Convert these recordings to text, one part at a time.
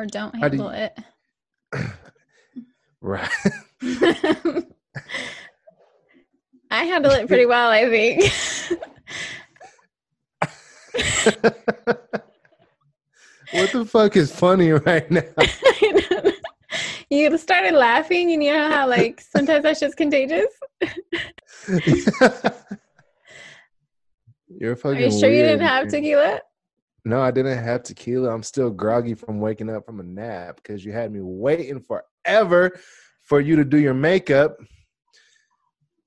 or don't handle it. right. I handle it pretty well, I think. what the fuck is funny right now? you started laughing, and you know how like sometimes that's just contagious. You're fucking. Are you sure you didn't have dude. tequila? No, I didn't have tequila. I'm still groggy from waking up from a nap because you had me waiting forever for you to do your makeup.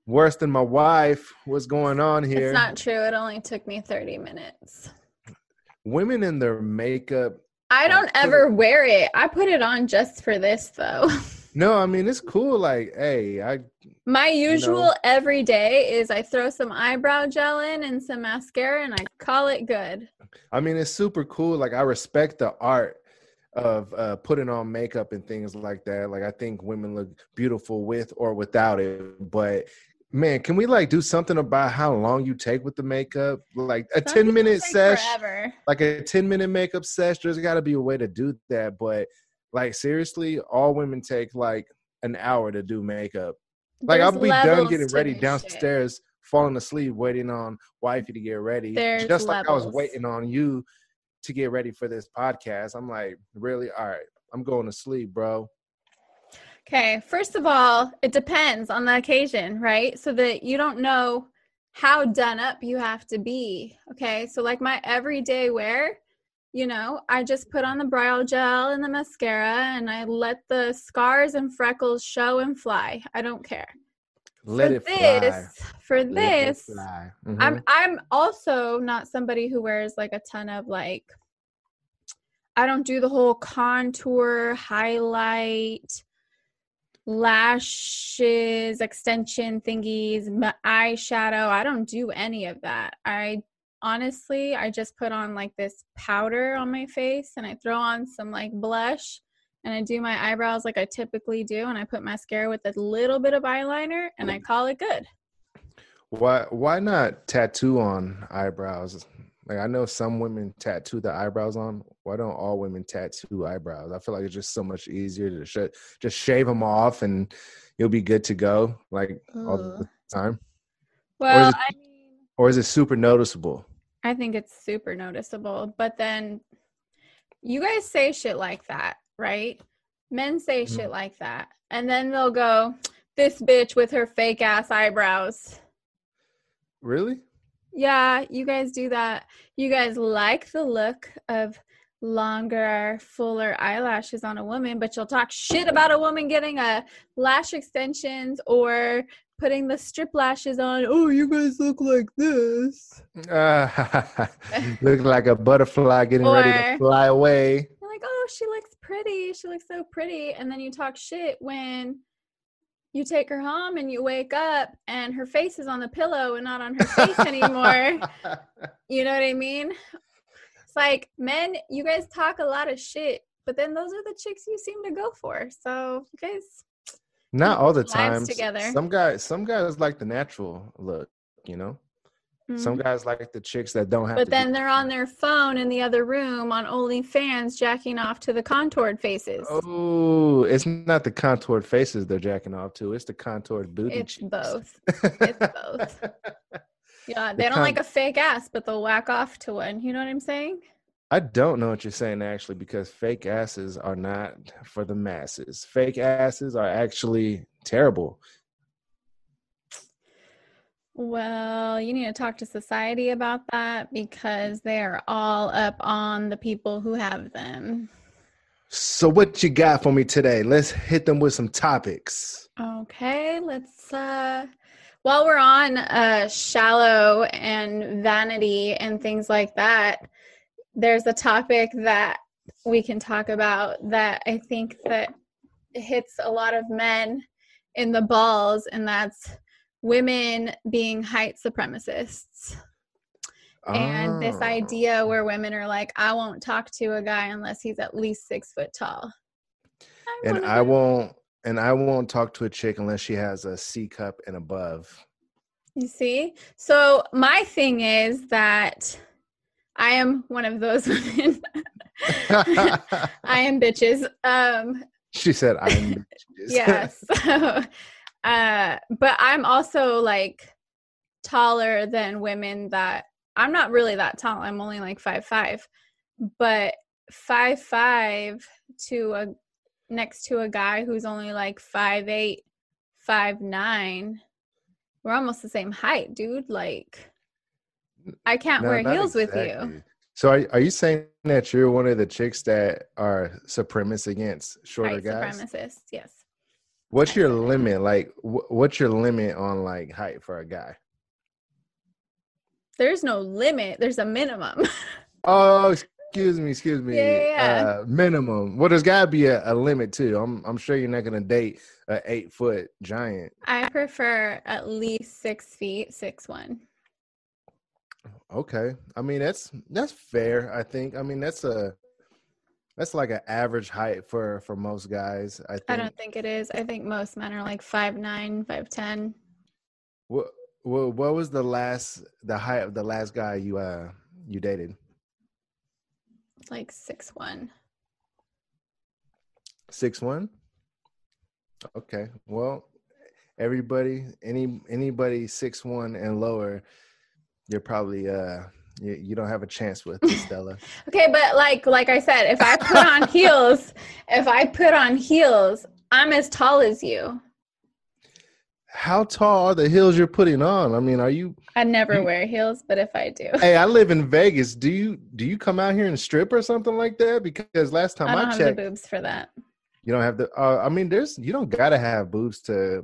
Worse than my wife. What's going on here? It's not true. It only took me 30 minutes. Women in their makeup. I don't ever wear it. I put it on just for this though. No, I mean it's cool. Like, hey, I My usual know. every day is I throw some eyebrow gel in and some mascara and I call it good. I mean, it's super cool. Like, I respect the art of uh, putting on makeup and things like that. Like, I think women look beautiful with or without it. But man, can we like do something about how long you take with the makeup? Like a Some ten minute take sesh, Forever. like a ten minute makeup sesh. There's got to be a way to do that. But like seriously, all women take like an hour to do makeup. Like There's I'll be done getting ready this shit. downstairs, falling asleep, waiting on wifey to get ready. There's Just like I was waiting on you to get ready for this podcast. I'm like, really? All right, I'm going to sleep, bro. Okay, first of all, it depends on the occasion, right? So that you don't know how done up you have to be. Okay, so like my everyday wear, you know, I just put on the brow gel and the mascara and I let the scars and freckles show and fly. I don't care. Let for it fly. this, for Let it this, fly. I'm. Mm-hmm. I'm also not somebody who wears like a ton of like I don't do the whole contour, highlight, lashes, extension thingies, my eyeshadow. I don't do any of that. I honestly, I just put on like this powder on my face and I throw on some like blush and I do my eyebrows like I typically do and I put mascara with a little bit of eyeliner and I call it good. Why? Why not tattoo on eyebrows? Like I know some women tattoo the eyebrows on. Why don't all women tattoo eyebrows? I feel like it's just so much easier to sh- just shave them off and you'll be good to go. Like all the uh-huh. time. Well, it- I mean, Or is it super noticeable? I think it's super noticeable. But then you guys say shit like that, right? Men say Mhm. shit like that. And then they'll go, this bitch with her fake ass eyebrows. Really? Yeah, you guys do that. You guys like the look of longer, fuller eyelashes on a woman, but you'll talk shit about a woman getting a lash extensions or putting the strip lashes on. Oh, you guys look like this. Uh, look like a butterfly getting ready to fly away. You're like, oh, she looks pretty. She looks so pretty. And then you talk shit when you take her home and you wake up and her face is on the pillow and not on her face anymore. You know what I mean? It's like, men, you guys talk a lot of shit, but then those are the chicks you seem to go for. So, you guys, Not all the time. together. Some guys, some guys like the natural look. You know, some mm. guys like the chicks that don't have. but then they're on their phone in the other room on OnlyFans jacking off to the contoured faces. Oh, it's not the contoured faces they're jacking off to. It's the contoured booty. it's cheeks. both. It's both. Yeah, they The don't like a fake ass, but they'll whack off to one. You know what I'm saying? I don't know what you're saying actually because fake asses are not for the masses. Fake asses are actually terrible. Well, you need to talk to society about that because they are all up on the people who have them. So what you got for me today? Let's hit them with some topics. Okay, let's uh while we're on uh shallow and vanity and things like that, there's a topic that we can talk about that I think that hits a lot of men in the balls and that's women being height supremacists. And this Oh. idea where women are like, I won't talk to a guy unless he's at least six foot tall. I'm and I them. won't and I won't talk to a chick unless she has a C cup and above. You see? So my thing is that I am one of those women I am bitches. Um, she said, "I'm bitches." yes. uh, but I'm also like taller than women that I'm not really that tall. I'm only like five five, but five five to a next to a guy who's only like five eight, five nine. We're almost the same height, dude. Like, I can't No, wear heels with you. So are are you saying that you're one of the chicks that are supremacist against shorter Height guys? supremacists, yes. What's your limit? Like, wh- what's your limit on like height for a guy? There's no limit. There's a minimum. Oh, excuse me, excuse me. Yeah, yeah. Uh, minimum. Well, there's got to be a, a limit too. I'm I'm sure you're not gonna date a eight foot giant. I prefer at least six feet, six one. Okay, I mean that's that's fair. I think. I mean that's a that's like an average height for for most guys. I think. I don't think it is. I think most men are like five nine, five ten. What, what what was the last the height of the last guy you uh you dated? like six one. Six one. Okay. Well, everybody, any anybody six one and lower, you're probably uh you, you don't have a chance with Stella. Okay, but like like I said, if I put on heels, if I put on heels, I'm as tall as you. How tall are the heels you're putting on? I mean, are you? I never You- wear heels, but if I do, Hey, I live in Vegas. Do you do you come out here and strip or something like that? Because last time I don't I, have checked, the boobs for that. you don't have the. Uh, I mean, there's you don't gotta have boobs to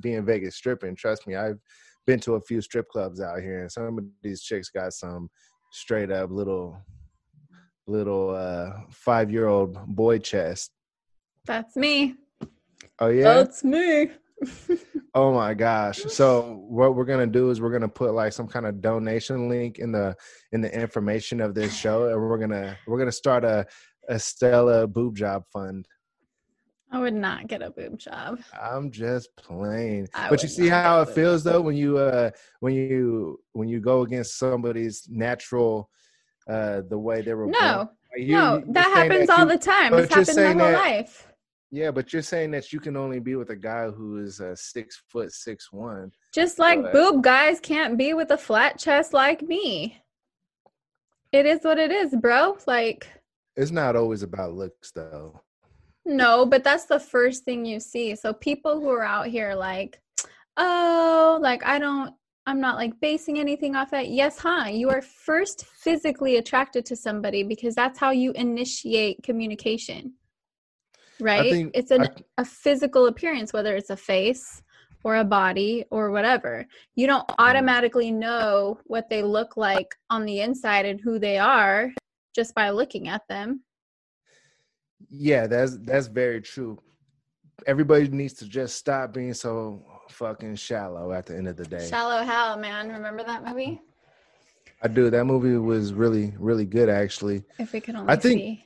be in Vegas stripping. Trust me, I've been to a few strip clubs out here, and some of these chicks got some straight up little little uh five year old boy chest. That's me. Oh yeah. That's me. Oh my gosh. So what we're gonna do is we're gonna put like some kind of donation link in the in the information of this show and we're gonna we're gonna start a a Stella boob job fund. I would not get a boob job. I'm just playing. I but you see how it feels though when you uh when you when you go against somebody's natural uh the way they were born. No, Like, you- no, that happens that all the time. It's happened my whole that- life. Yeah, but you're saying that you can only be with a guy who is uh, six foot six one. Just like But- boob guys can't be with a flat chest like me. It is what it is, bro. Like, It's not always about looks though. No, but that's the first thing you see. So people who are out here like, oh, like I don't I'm not like basing anything off that. Yes, huh? You are first physically attracted to somebody because that's how you initiate communication. Right? think- it's an, I- a physical appearance, whether it's a face or a body or whatever. You don't automatically know what they look like on the inside and who they are just by looking at them. Yeah, that's that's very true. Everybody needs to just stop being so fucking shallow at the end of the day. Shallow Hal, man. Remember that movie? I do. That movie was really, really good actually. If we could only think- see.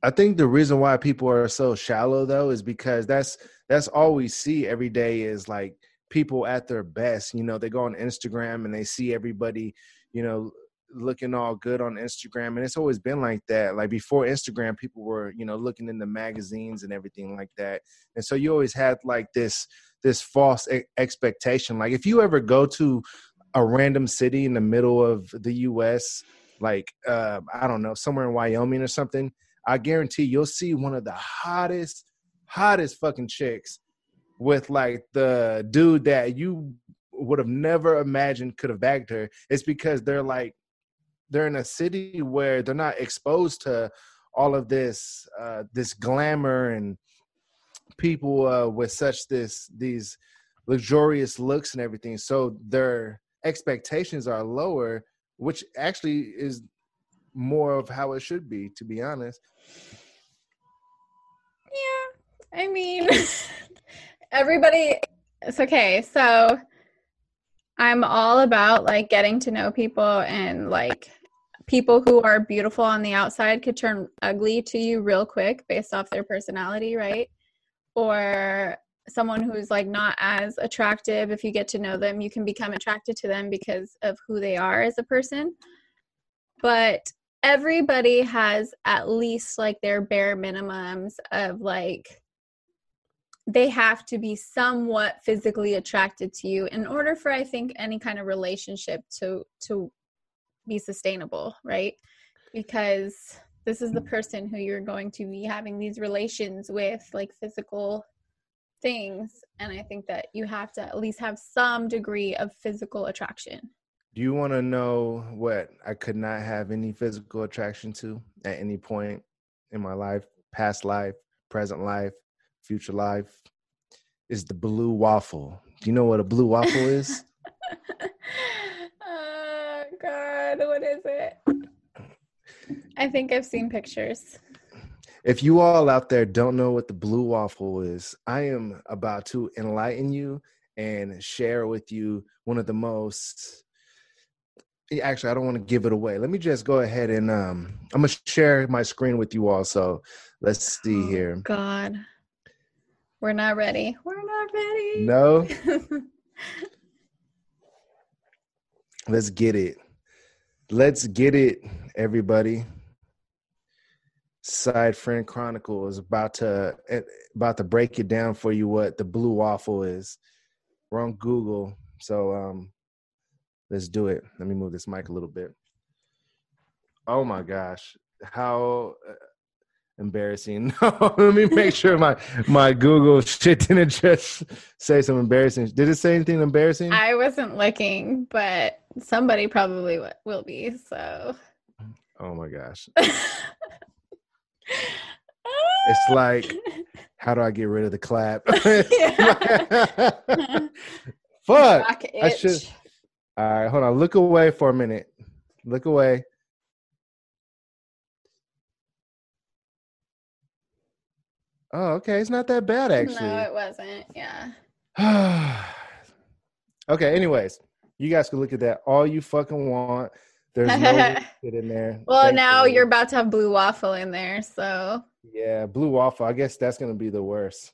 I think the reason why people are so shallow though is because that's that's all we see every day is like people at their best. You know, they go on Instagram and they see everybody, you know, looking all good on Instagram and it's always been like that. Like before Instagram people were, you know, looking in the magazines and everything like that. And so you always had like this this false e- expectation. Like if you ever go to a random city in the middle of the US, like uh I don't know, somewhere in Wyoming or something, I guarantee you'll see one of the hottest, hottest fucking chicks with like the dude that you would have never imagined could have bagged her. It's because they're like they're in a city where they're not exposed to all of this uh this glamour and people uh with such this these luxurious looks and everything. So their expectations are lower, which actually is more of how it should be, to be honest. Yeah, I mean, everybody. It's okay. So, I'm all about like getting to know people and like people who are beautiful on the outside could turn ugly to you real quick based off their personality, right? Or someone who's like not as attractive if you get to know them you can become attracted to them because of who they are as a person but everybody has at least like their bare minimums of like they have to be somewhat physically attracted to you in order for i think any kind of relationship to to be sustainable right because this is the mm-hmm. person who you're going to be having these relations with like physical things and i think that you have to at least have some degree of physical attraction Do you want to know what I could not have any physical attraction to at any point in my life, past life, present life, future life? Is the blue waffle. Do you know what a blue waffle is? god what is it i think i've seen pictures If you all out there don't know what the blue waffle is, I am about to enlighten you and share with you one of the most actually I don't want to give it away. Let me just go ahead and um I'm gonna share my screen with you all. So let's see Oh, here. god we're not ready we're not ready No, let's get it. Let's get it, everybody. Side Friend Chronicle is about to eh, about to break it down for you what the blue waffle is. We're on Google, so um, let's do it. Let me move this mic a little bit. Oh my gosh, how embarrassing! No, let me make sure my my Google shit didn't just say some embarrassing. Did it say anything embarrassing? i wasn't looking but somebody probably w- will be so oh my gosh, it's like how do I get rid of the clap? Fuck. I should- All right, hold on. Look away for a minute. Look away. Oh, okay. It's not that bad, actually. no it wasn't yeah okay. Anyways, you guys can look at that all you fucking want. There's no shit in there. well now you're about to have blue waffle in there so yeah blue waffle. I guess that's gonna be the worst.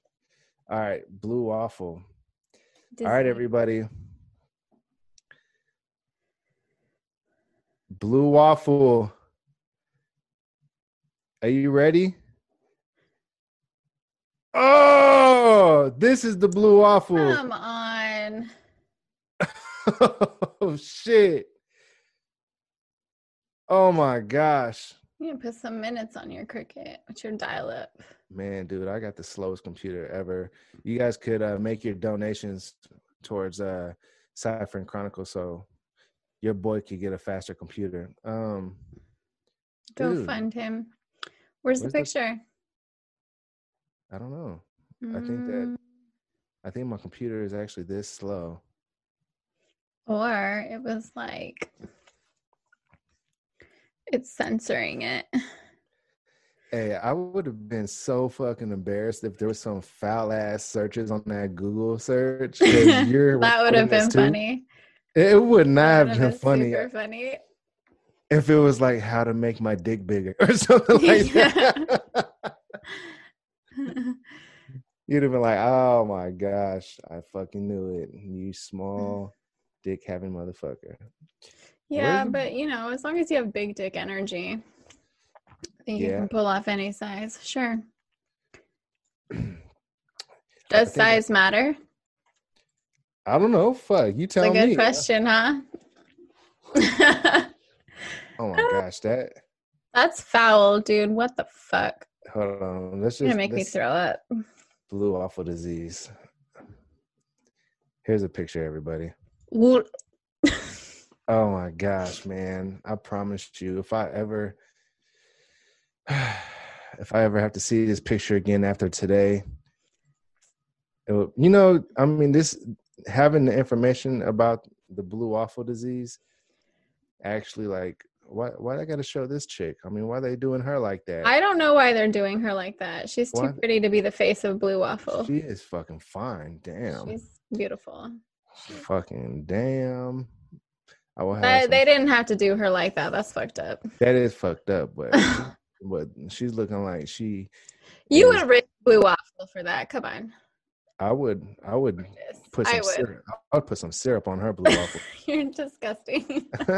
All right, blue waffle. All right, everybody. Blue waffle. Are you ready? Oh, this is the blue waffle. come on oh shit. Oh my gosh. you can put some minutes on your cricket with your dial up Man, dude, I got the slowest computer ever. You guys could uh, make your donations towards uh Cypher and Chronicle so your boy could get a faster computer. Um go Dude. fund him where's, Where's the- picture I don't know. I think that- Mm, I think my computer is actually this slow. or it was like it's censoring it Hey, I would have been so fucking embarrassed if there was some foul ass searches on that Google search. that would have been funny It would not have would've been funny super funny if it was like how to make my dick bigger or something like that. You'd have been like, "Oh my gosh, I fucking knew it! You mm. small dick having motherfucker." yeah but you know as long as you have big dick energy i think you Yeah. can pull off any size sure does I- size matter I don't know. Fuck, you tell it's a good me. question huh Oh my gosh, that. that's foul dude what the fuck Hold on. Let's you're gonna make me let's- throw up blue waffle disease. Here's a picture, everybody. Wo- Oh my gosh, man! I promised you, if I ever, if I ever have to see this picture again after today, would, you know, I mean, this having the information about the blue waffle disease, actually, like, why, why I got to show this chick? I mean, why are they doing her like that? I don't know why they're doing her like that. She's too What? pretty to be the face of Blue Waffle. She is fucking fine. Damn, She's beautiful. fucking damn. I will have. They didn't have to do her like that. That's fucked up. that is fucked up, but but she's looking like she. You would have written Blue Waffle for that. Come on. I would. I would put some I would. syrup. I would put some syrup on her blue waffle. You're disgusting. All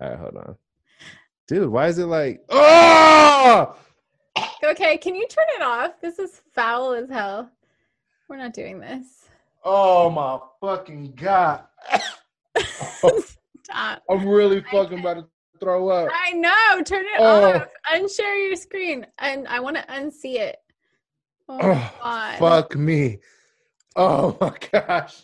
right, hold on. Dude, why is it like oh Okay, can you turn it off? This is foul as hell. We're not doing this. Oh my fucking god. Stop. I'm really fucking about to throw up. I know. Turn it Oh. off. Unshare your screen. And I want to unsee it. Oh, my Oh, fuck me. Oh my gosh.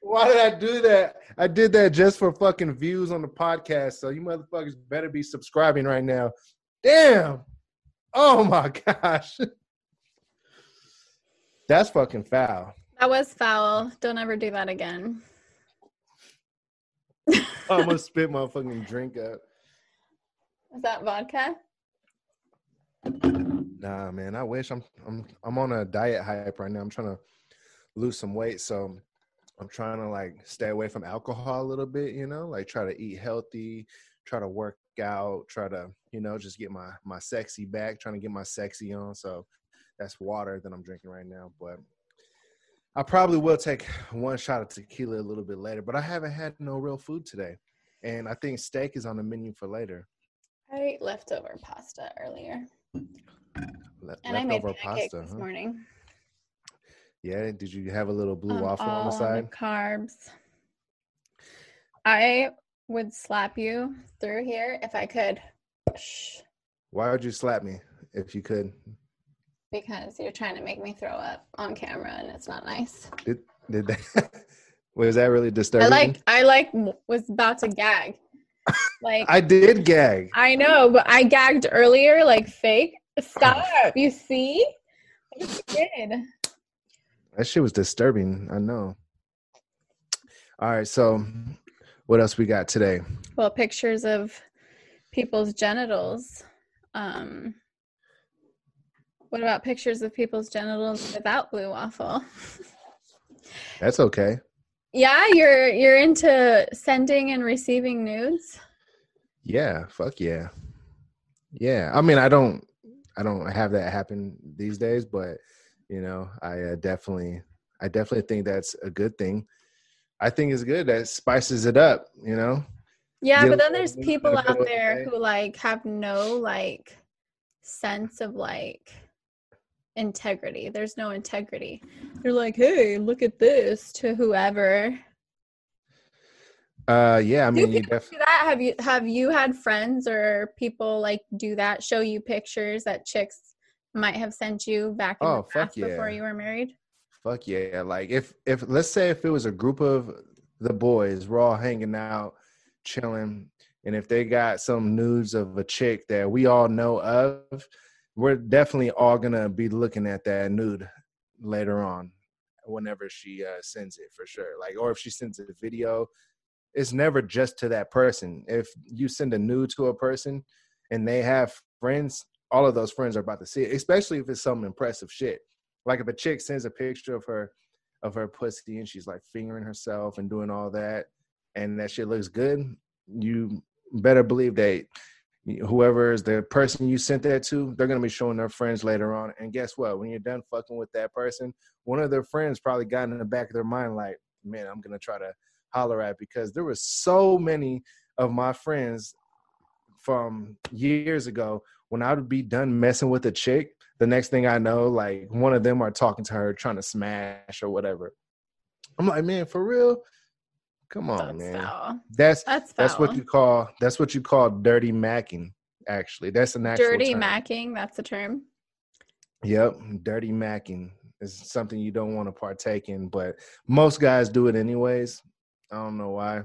Why did I do that? I did that just for fucking views on the podcast. So you motherfuckers better be subscribing right now. Damn. Oh my gosh. That's fucking foul. That was foul. Don't ever do that again. I almost spit my fucking drink up. Is that vodka? Nah, man. I wish I'm I'm I'm on a diet hype right now. I'm trying to lose some weight, so I'm trying to like stay away from alcohol a little bit. You know, like try to eat healthy, try to work out, try to you know just get my my sexy back, trying to get my sexy on. So that's water that I'm drinking right now, but. I probably will take one shot of tequila a little bit later, but I haven't had no real food today. And I think steak is on the menu for later. I ate leftover pasta earlier. Le- And I made pasta, this huh? morning. Yeah, did you have a little blue Um, waffle on the side? carbs. I would slap you through here if I could. Why would you slap me if you could? Because you're trying to make me throw up on camera and it's not nice. Did did that was that really disturbing? I like I like was about to gag. Like I did gag. I know, but I gagged earlier like fake. Stop. You see? That shit was disturbing. I know. All right, so what else we got today? Well, pictures of people's genitals. Um what about pictures of people's genitals without blue waffle? That's okay. Yeah, you're you're into sending and receiving nudes. Yeah, fuck yeah. Yeah. I mean, I don't I don't have that happen these days, but you know, I uh, definitely I definitely think that's a good thing. I think it's good that spices it up, you know? Yeah, but then there's people out the there who like have no like sense of like integrity. There's no integrity. They're like, "Hey, look at this" to whoever. Uh yeah, I Do mean, you def- do that? Have you have you had friends or people like do that? Show you pictures that chicks might have sent you back in Oh, the past before you were married? Fuck yeah. Like if if let's say if it was a group of the boys, we're all hanging out, chilling, and if they got some news of a chick that we all know of, we're definitely all gonna be looking at that nude later on whenever she uh, sends it for sure. Like or if she sends a video, it's never just to that person. If you send a nude to a person and they have friends, all of those friends are about to see it, especially if it's some impressive shit. Like if a chick sends a picture of her of her pussy and she's like fingering herself and doing all that, and that shit looks good, you better believe that whoever is the person you sent that to, they're gonna be showing their friends later on. And guess what? When you're done fucking with that person, one of their friends probably got in the back of their mind like, man, I'm gonna try to holler at because there were so many of my friends from years ago when I would be done messing with a chick, the next thing I know, like one of them are talking to her trying to smash or whatever. I'm like, man, for real? Come on, That's man. foul. That's That's foul. that's what you call that's what you call dirty macking. Actually, that's an actual dirty term. macking. That's a term. Yep, dirty macking is something you don't want to partake in, but most guys do it anyways. I don't know why,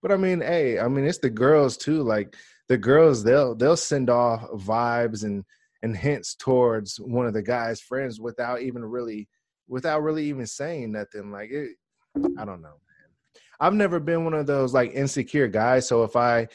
but I mean, hey, I mean, it's the girls too. Like the girls, they'll they'll send off vibes and and hints towards one of the guys' friends without even really without really even saying nothing. Like it, I don't know, man. I've never been one of those like insecure guys. So if I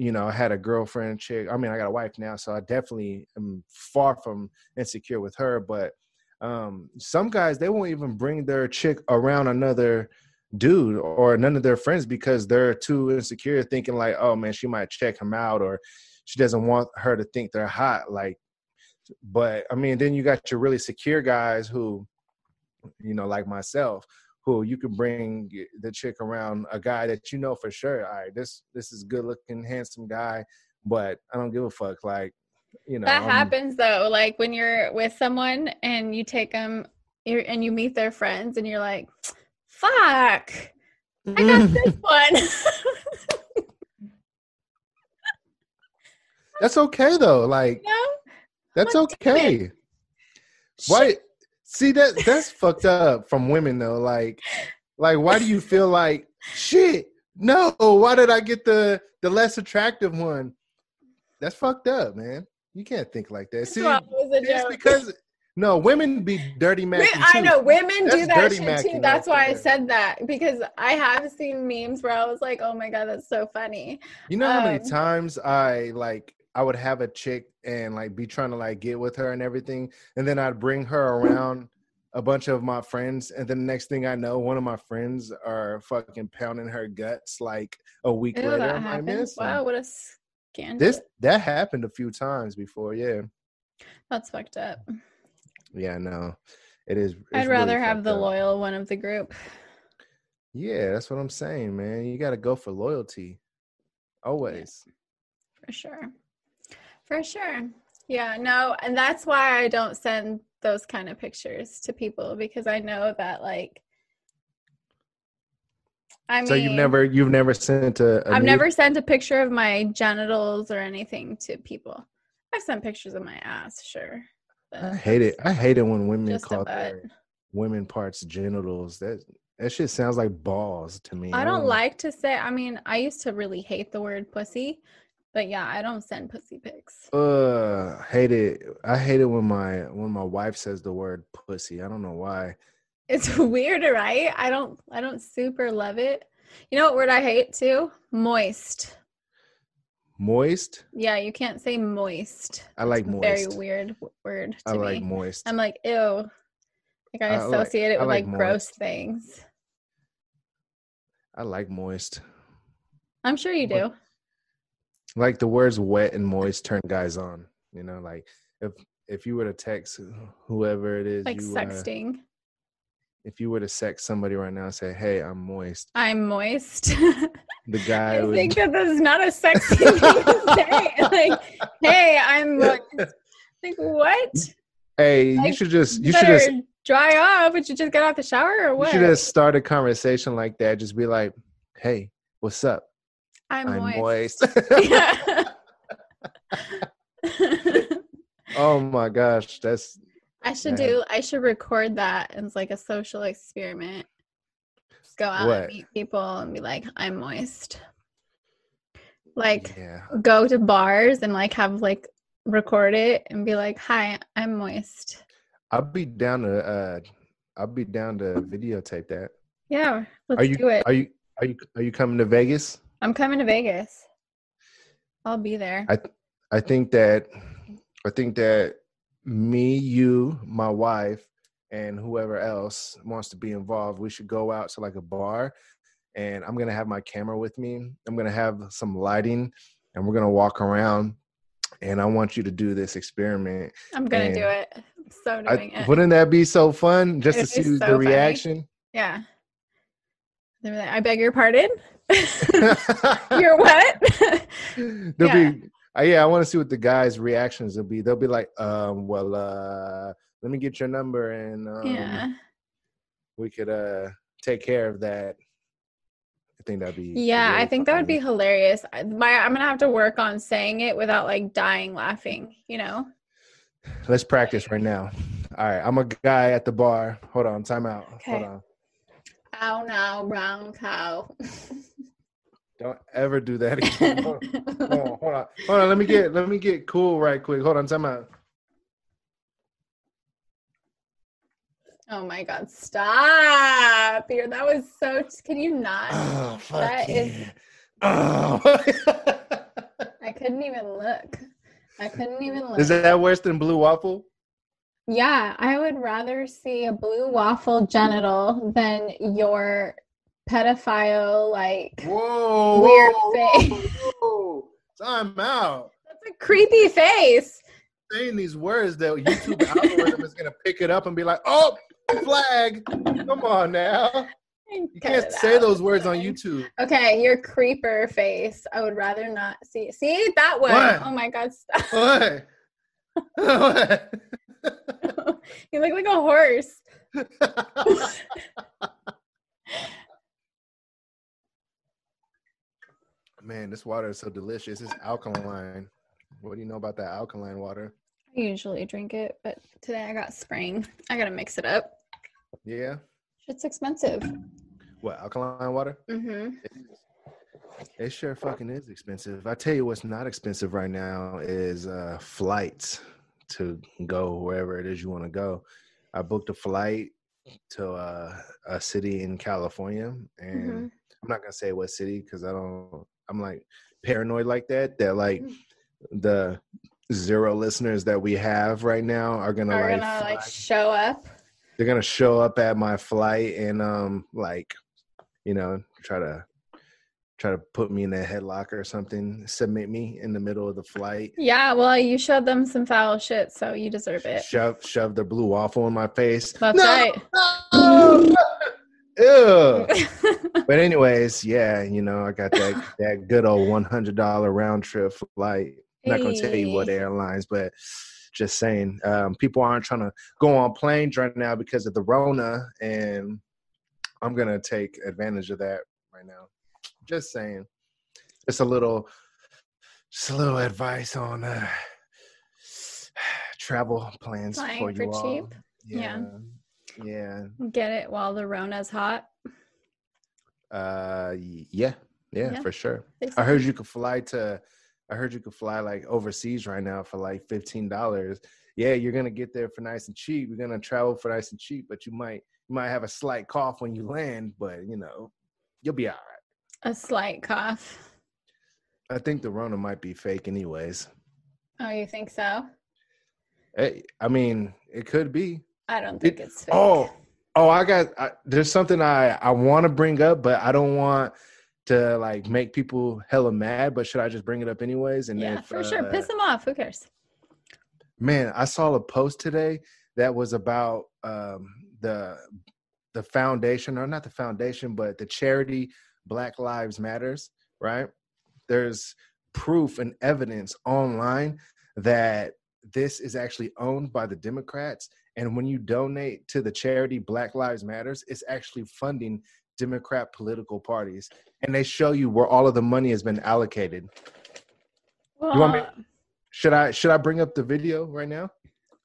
you know, had a girlfriend chick. I mean, I got a wife now, so I definitely am far from insecure with her. But um, some guys, they won't even bring their chick around another dude or none of their friends because they're too insecure, thinking like, oh man, she might check him out or she doesn't want her to think they're hot. Like, but I mean, then you got your really secure guys who, you know, like myself, who you could bring the chick around a guy that you know for sure. All right, this this is good looking, handsome guy. but I don't give a fuck. Like, you know, that I'm- happens though. Like when you're with someone and you take them and you meet their friends and you're like, fuck, I got mm. this one. That's okay though. Like, no? that's What do okay. Why? See that that's fucked up from women though. Like, like why do you feel like shit? No, why did I get the the less attractive one? That's fucked up, man. You can't think like that. That's See, why it was a it's because no women be dirty macking I know women do that shit too. That's why I said that because I have seen memes where I was like, "Oh my god, that's so funny." You know how many Um, times I like I would have a chick and like be trying to like get with her and everything, and then I'd bring her around a bunch of my friends, and then the next thing I know, one of my friends are fucking pounding her guts like a week Ew, later. I'm like, happened. "Man, son, Wow, what a scandal. this that happened a few times before. Yeah, that's fucked up. Yeah, no, it is. I'd really rather have the up. loyal one of the group. Yeah, that's what I'm saying, man. You got to go for loyalty, always. For sure. For sure. Yeah, no, and that's why I don't send those kind of pictures to people because I know that like I mean so you've never you've never sent a. a I've nude? never sent a picture of my genitals or anything to people. I've sent pictures of my ass, sure. I hate it. I hate it when women call their women parts genitals. That that shit sounds like balls to me. I don't like to say I mean, I used to really hate the word pussy, but yeah, I don't send pussy pics. Uh, hate it. I hate it when my when my wife says the word pussy. I don't know why. It's weird, right? I don't I don't super love it. You know what word I hate too? Moist. Moist. Yeah, you can't say moist. I like moist. Very weird word to I like me. moist. I'm like, ew. Like I I like- associate it with like like, gross things. I like moist. I'm sure you do. Like the words wet and moist turn guys on. You know, like if if you were to text whoever it is, Like you, uh, sexting. If you were to sex somebody right now and say, "Hey, I'm moist," I'm moist. the guy I would. think that this is not a sexy thing to say. Like, hey, I'm moist. Like, what? Hey, you should just You should just dry off, but you just got out the shower or what? you should just start a conversation like that. Just be like, "Hey, what's up? I'm, I'm moist. moist." Oh my gosh, that's I should do. I should record that as like a social experiment. Go out What? and meet people and be like, "I'm moist." Like, yeah. go to bars and like have like record it and be like, "Hi, I'm moist." I'll be down to uh I'll be down to videotape that. Yeah, let's Are you do it. are you are you are you coming to Vegas? I'm coming to Vegas. I'll be there. I I think that I think that me, you, my wife, and whoever else wants to be involved, we should go out to like a bar and I'm gonna have my camera with me. I'm gonna have some lighting and we're gonna walk around and I want you to do this experiment. I'm gonna do it. I'm so I, doing it. wouldn't that be so fun just to It'd be see so the funny. reaction? Yeah. They'll be like, I beg your pardon. You're what? They'll Yeah. be uh, yeah, I want to see what the guys' reactions will be. They'll be like, um, well, uh, let me get your number and um, yeah. we could uh take care of that. I think that'd be Yeah, I really think that would be hilarious. I- My, I'm gonna have to work on saying it without like dying laughing. You know? Let's practice right now. All right, I'm a guy at the bar. Hold on, time out. Hold Okay. on. Ow now, brown cow. Don't ever do that again. hold, on, hold on, hold on. Let me get let me get cool right quick. Hold on, time out. oh my god, stop. You're, that was so can you not? Oh, fuck That yeah. is- Oh. I couldn't even look. I couldn't even look. Is that worse than blue waffle? Yeah, I would rather see a blue waffle genital than your pedophile like Whoa! Weird whoa, face. whoa. Time out. that's a creepy face. Saying these words that YouTube algorithm is gonna pick it up and be like, "Oh, flag! Come on now." You can't say those words on YouTube. Okay, your creeper face. I would rather not see. See that one? What? Oh my god, stop. What? what? you look like a horse. Man, this water is so delicious. It's alkaline. What do you know about that alkaline water? I usually drink it, but today I got spring. I gotta mix it up. Yeah. It's expensive. What alkaline water? Mm-hmm. It sure fucking is expensive. I tell you what's not expensive right now is uh flights to go wherever it is you want to go. I booked a flight to uh, a city in California, and Mm-hmm. I'm not gonna say what city because I don't. I'm like paranoid like that. That like Mm. the zero listeners that we have right now are gonna Are like, gonna like show up. they're gonna show up at my flight and um like you know try to try to put me in a headlock or something submit me in the middle of the flight Yeah, well, you showed them some foul shit, so you deserve it. shove shove the blue waffle in my face That's No! right. No! Ew. but anyways yeah you know i got that that good old $100 round trip flight. I'm not gonna tell you what airlines but just saying um, people aren't trying to go on planes right now because of the rona and i'm gonna take advantage of that right now. Just saying. Just a little just a little advice on uh, travel plans Flying for for you all. cheap? Yeah. yeah. Yeah. Get it while the Rona's hot. Uh yeah yeah, Yeah. for sure I heard you could fly to I heard you could fly like overseas right now for like fifteen dollars. Yeah, you're gonna get there for nice and cheap. You're gonna travel for nice and cheap, but you might you might have a slight cough when you land, but you know, you'll be all right. a slight cough. I think the Rona might be fake anyways. Oh, you think so? Hey, I mean, it could be. I don't think It- it's fake. Oh, oh, I got. I, there's something I I want to bring up, but I don't want to like make people hella mad. But should I just bring it up anyways? And yeah, if, for sure. uh, Piss them off. Who cares? Man, I saw a post today that was about um, the the foundation, or not the foundation, but the charity Black Lives Matters. Right? There's proof and evidence online that this is actually owned by the Democrats, and when you donate to the charity Black Lives Matters, it's actually funding Democrat political parties, and they show you where all of the money has been allocated. Well, want me- Should I should I bring up the video right now?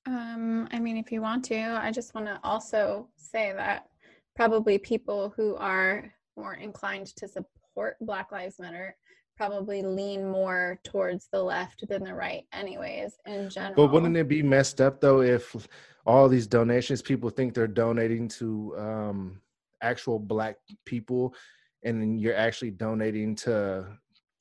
um, I mean, if you want to, I just want to also say that probably people who are more inclined to support Black Lives Matter probably lean more towards the left than the right, anyways. In general, But wouldn't it be messed up though if all these donations people think they're donating to um, actual black people, and then you're actually donating to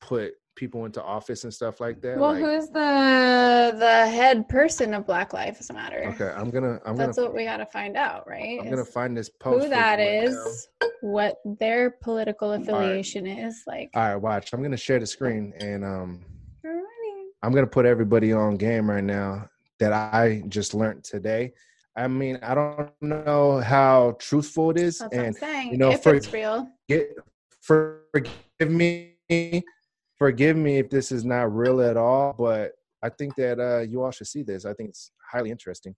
put people into office and stuff like that? Well, like, who's the the head person of Black Lives Matter? okay, I'm gonna I'm That's gonna what we got to find out, right? I'm gonna find this post. who that is, right is, what their political affiliation is, like. All right, watch. I'm gonna share the screen and um Alrighty. I'm gonna put everybody on game right now that I just learned today. I mean, I don't know how truthful it is, That's what I'm and saying. you know, if for- it's real, get forgive me forgive me if this is not real at all but i think that uh you all should see this i think it's highly interesting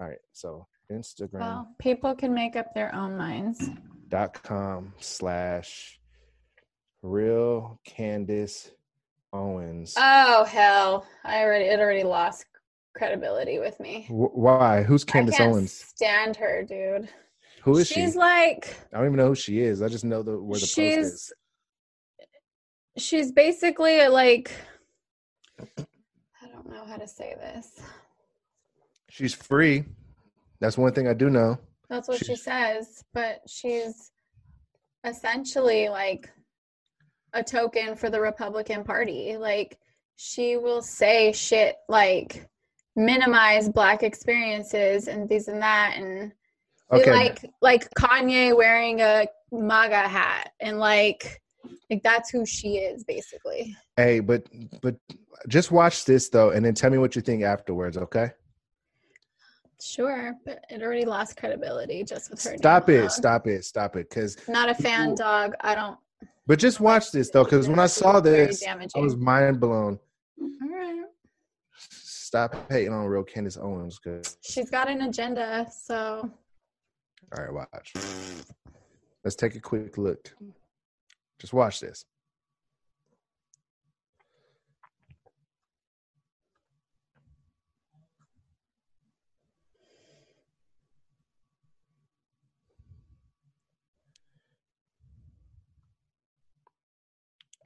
all right so Instagram. well, people can make up their own minds. Dot com slash real candace owens Oh hell! I already it already lost credibility with me. Wh- why who's candace owens stand her, dude. who is she's she like i don't even know who she is i just know the where the post is she's basically like I don't know how to say this. she's free that's one thing i do know That's what she says, but she's essentially like a token for the Republican Party. Like she will say shit like minimize black experiences and these and that and okay like like Kanye wearing a MAGA hat and like like that's who she is basically. Hey, but but just watch this though, and then tell me what you think afterwards, okay? Sure, but it already lost credibility just with her. Stop it! Stop it! Stop it! Because Not a fan, People- dog. I don't. but just watch this though, because when I saw this, I was mind blown. All right. Stop hating on real Candace Owens. Cause She's got an agenda, so all right, watch. Let's take a quick look. Just watch this.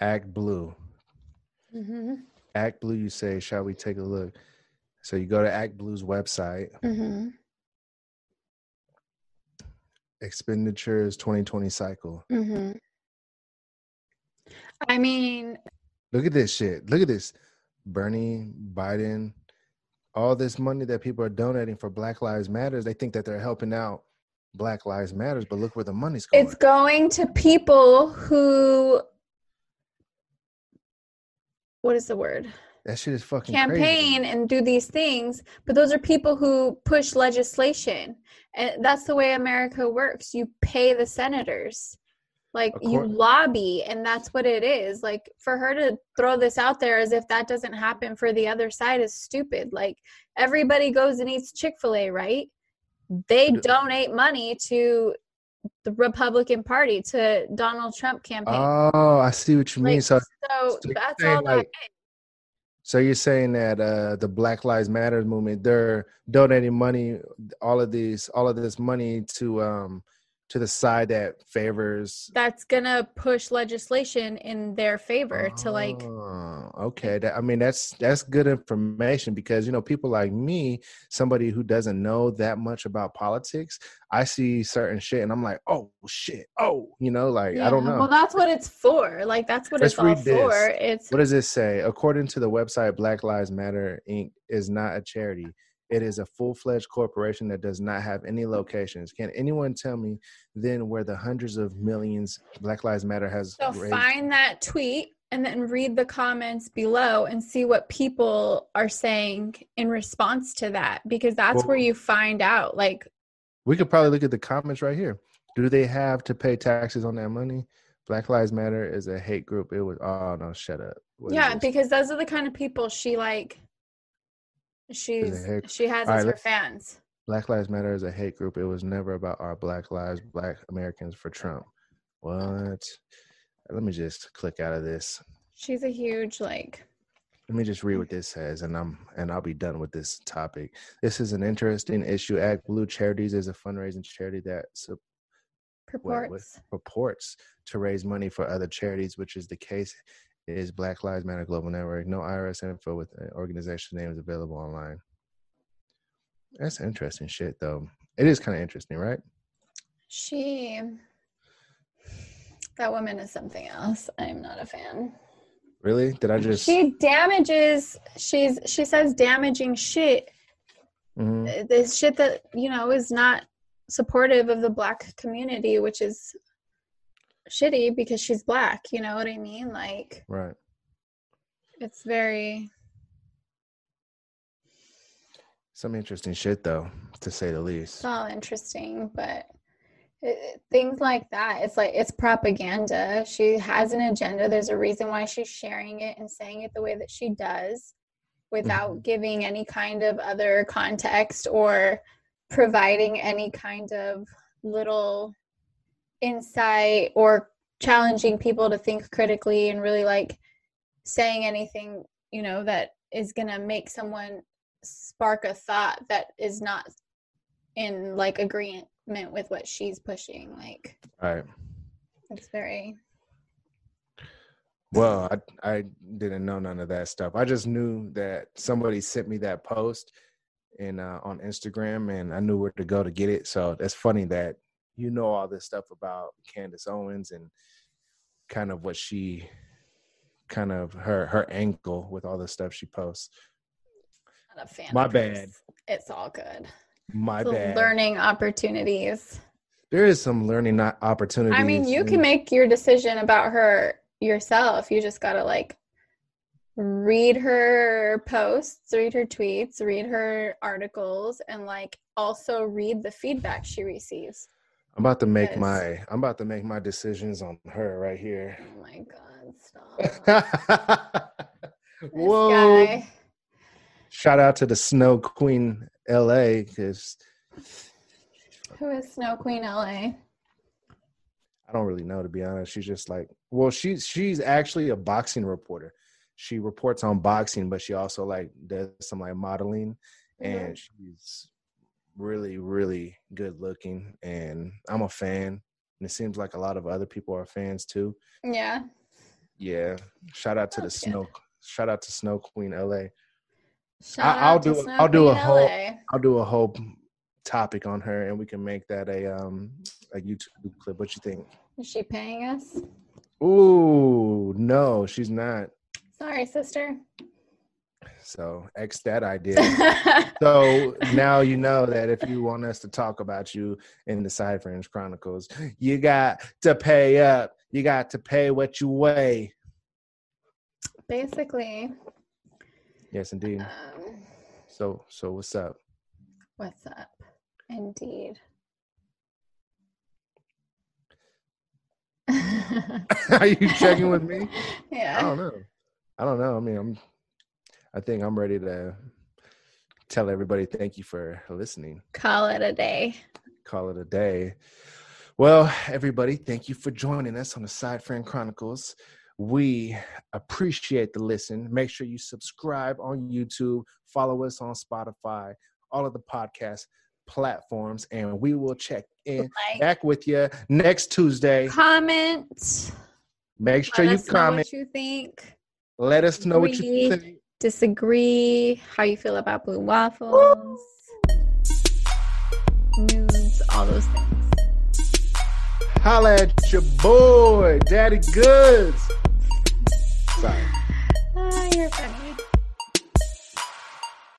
Act Blue. mm-hmm. Act Blue, you say, shall we take a look? So you go to Act Blue's website, Mm-hmm. expenditures 2020 cycle. Mm-hmm. I mean, Look at this shit. Look at this. Bernie, Biden, all this money that people are donating for Black Lives Matters, they think that they're helping out Black Lives Matters, but look where the money's going. it's going to people who what is the word that shit is fucking campaign crazy. and do these things but those are people who push legislation and that's the way america works you pay the senators like you lobby and that's what it is. Like for her to throw this out there as if that doesn't happen for the other side is stupid. Like everybody goes and eats chick-fil-a right? They donate money to the republican party to donald trump campaign. Oh, I see what you mean. Like, So, so so that's all that like, so you're saying that uh, the Black Lives Matter movement, they're donating money, all of these, all of this money to um to the side that favors that's gonna push legislation in their favor to like Oh, okay. That, I mean, that's that's good information because you know people like me, somebody who doesn't know that much about politics, I see certain shit and I'm like, oh shit, oh, you know, like I don't know. well that's what it's for like that's what Let's it's all this. for it's what does it say? According to the website, Black Lives Matter Inc. is not a charity. It is a full fledged corporation that does not have any locations. Can anyone tell me then where the hundreds of millions Black Lives Matter has so raised? find that tweet and then read the comments below and see what people are saying in response to that because that's Well- where you find out like We could probably look at the comments right here. Do they have to pay taxes on that money? Black Lives Matter is a hate group. It was oh no, shut up. What yeah because those are the kind of people she like she's she has as right, her fans Black Lives Matter is a hate group. It was never about our Black lives, Black Americans for Trump. What? Let me just click out of this. she's a huge like Let me just read what this says, and I'm and I'll be done with this topic. This is an interesting issue. Act Blue Charities is a fundraising charity that sup- purports purports to raise money for other charities, which is the case is Black Lives Matter Global Network. No IRS info with the organization name is available online. That's interesting shit, though. It is kind of interesting, right? She, that woman is something else. I'm not a fan. Really? Did I just? She damages. She's she says damaging shit. Mhm. uh, This shit that you know is not supportive of the black community, which is shitty because she's black. You know what I mean? Like Right. it's very. Some interesting shit, though, to say the least. All interesting, but it, things like that, it's like it's propaganda. She has an agenda. There's a reason why she's sharing it and saying it the way that she does without mm-hmm. giving any kind of other context or providing any kind of little insight or challenging people to think critically and really like saying anything, you know, that is going to make someone spark a thought that is not in like agreement with what she's pushing like Right. it's very Well, I I didn't know none of that stuff. I just knew that somebody sent me that post and uh, on Instagram, and I knew where to go to get it. So that's funny that you know all this stuff about Candace Owens and kind of what she, kind of her her angle with all the stuff she posts. not a fan My bad. it's all good My The bad. learning opportunities there is some learning opportunities. i mean you can mm. make your decision about her yourself you just gotta like read her posts, read her tweets, read her articles, and like also read the feedback she receives. I'm about to make Yes. my I'm about to make my decisions on her right here. Oh my god, stop. Whoa. guy. Shout out to the Snow Queen LA because Who is Snow Queen LA? I don't really know to be honest. She's just like well, she's she's actually a boxing reporter. She reports on boxing, but she also like does some like modeling Mm-hmm. and she's really, really good looking and I'm a fan. And it seems like a lot of other people are fans too. Yeah. Yeah. Shout out to That's the good. Snow shout out to Snow Queen LA. Shout I'll to do- Snow I'll do a whole- LA. I'll do a whole topic on her and we can make that a um a YouTube clip. What you think? Is she paying us? Ooh, no, she's not. Sorry, sister. So X that idea. So now you know that if you want us to talk about you in the Side Friends Chronicles, you got to pay up. You got to pay what you weigh. Basically, Yes, indeed. um, So, so what's up? what's up? Indeed. Are you checking with me? Yeah. I don't know. I don't know. I mean, I'm. I think I'm ready to tell everybody thank you for listening. Call it a day. Call it a day. Well, everybody, thank you for joining us on the Side Friend Chronicles. We appreciate the listen. Make sure you subscribe on YouTube, follow us on Spotify, all of the podcast platforms, and we will check in Like, back with you next Tuesday. comment. Make sure you comment. what you think. Let us know what you think. Disagree. How you feel about blue waffles. Nudes. All those things. Holla at your boy, Daddy Goods. Sorry.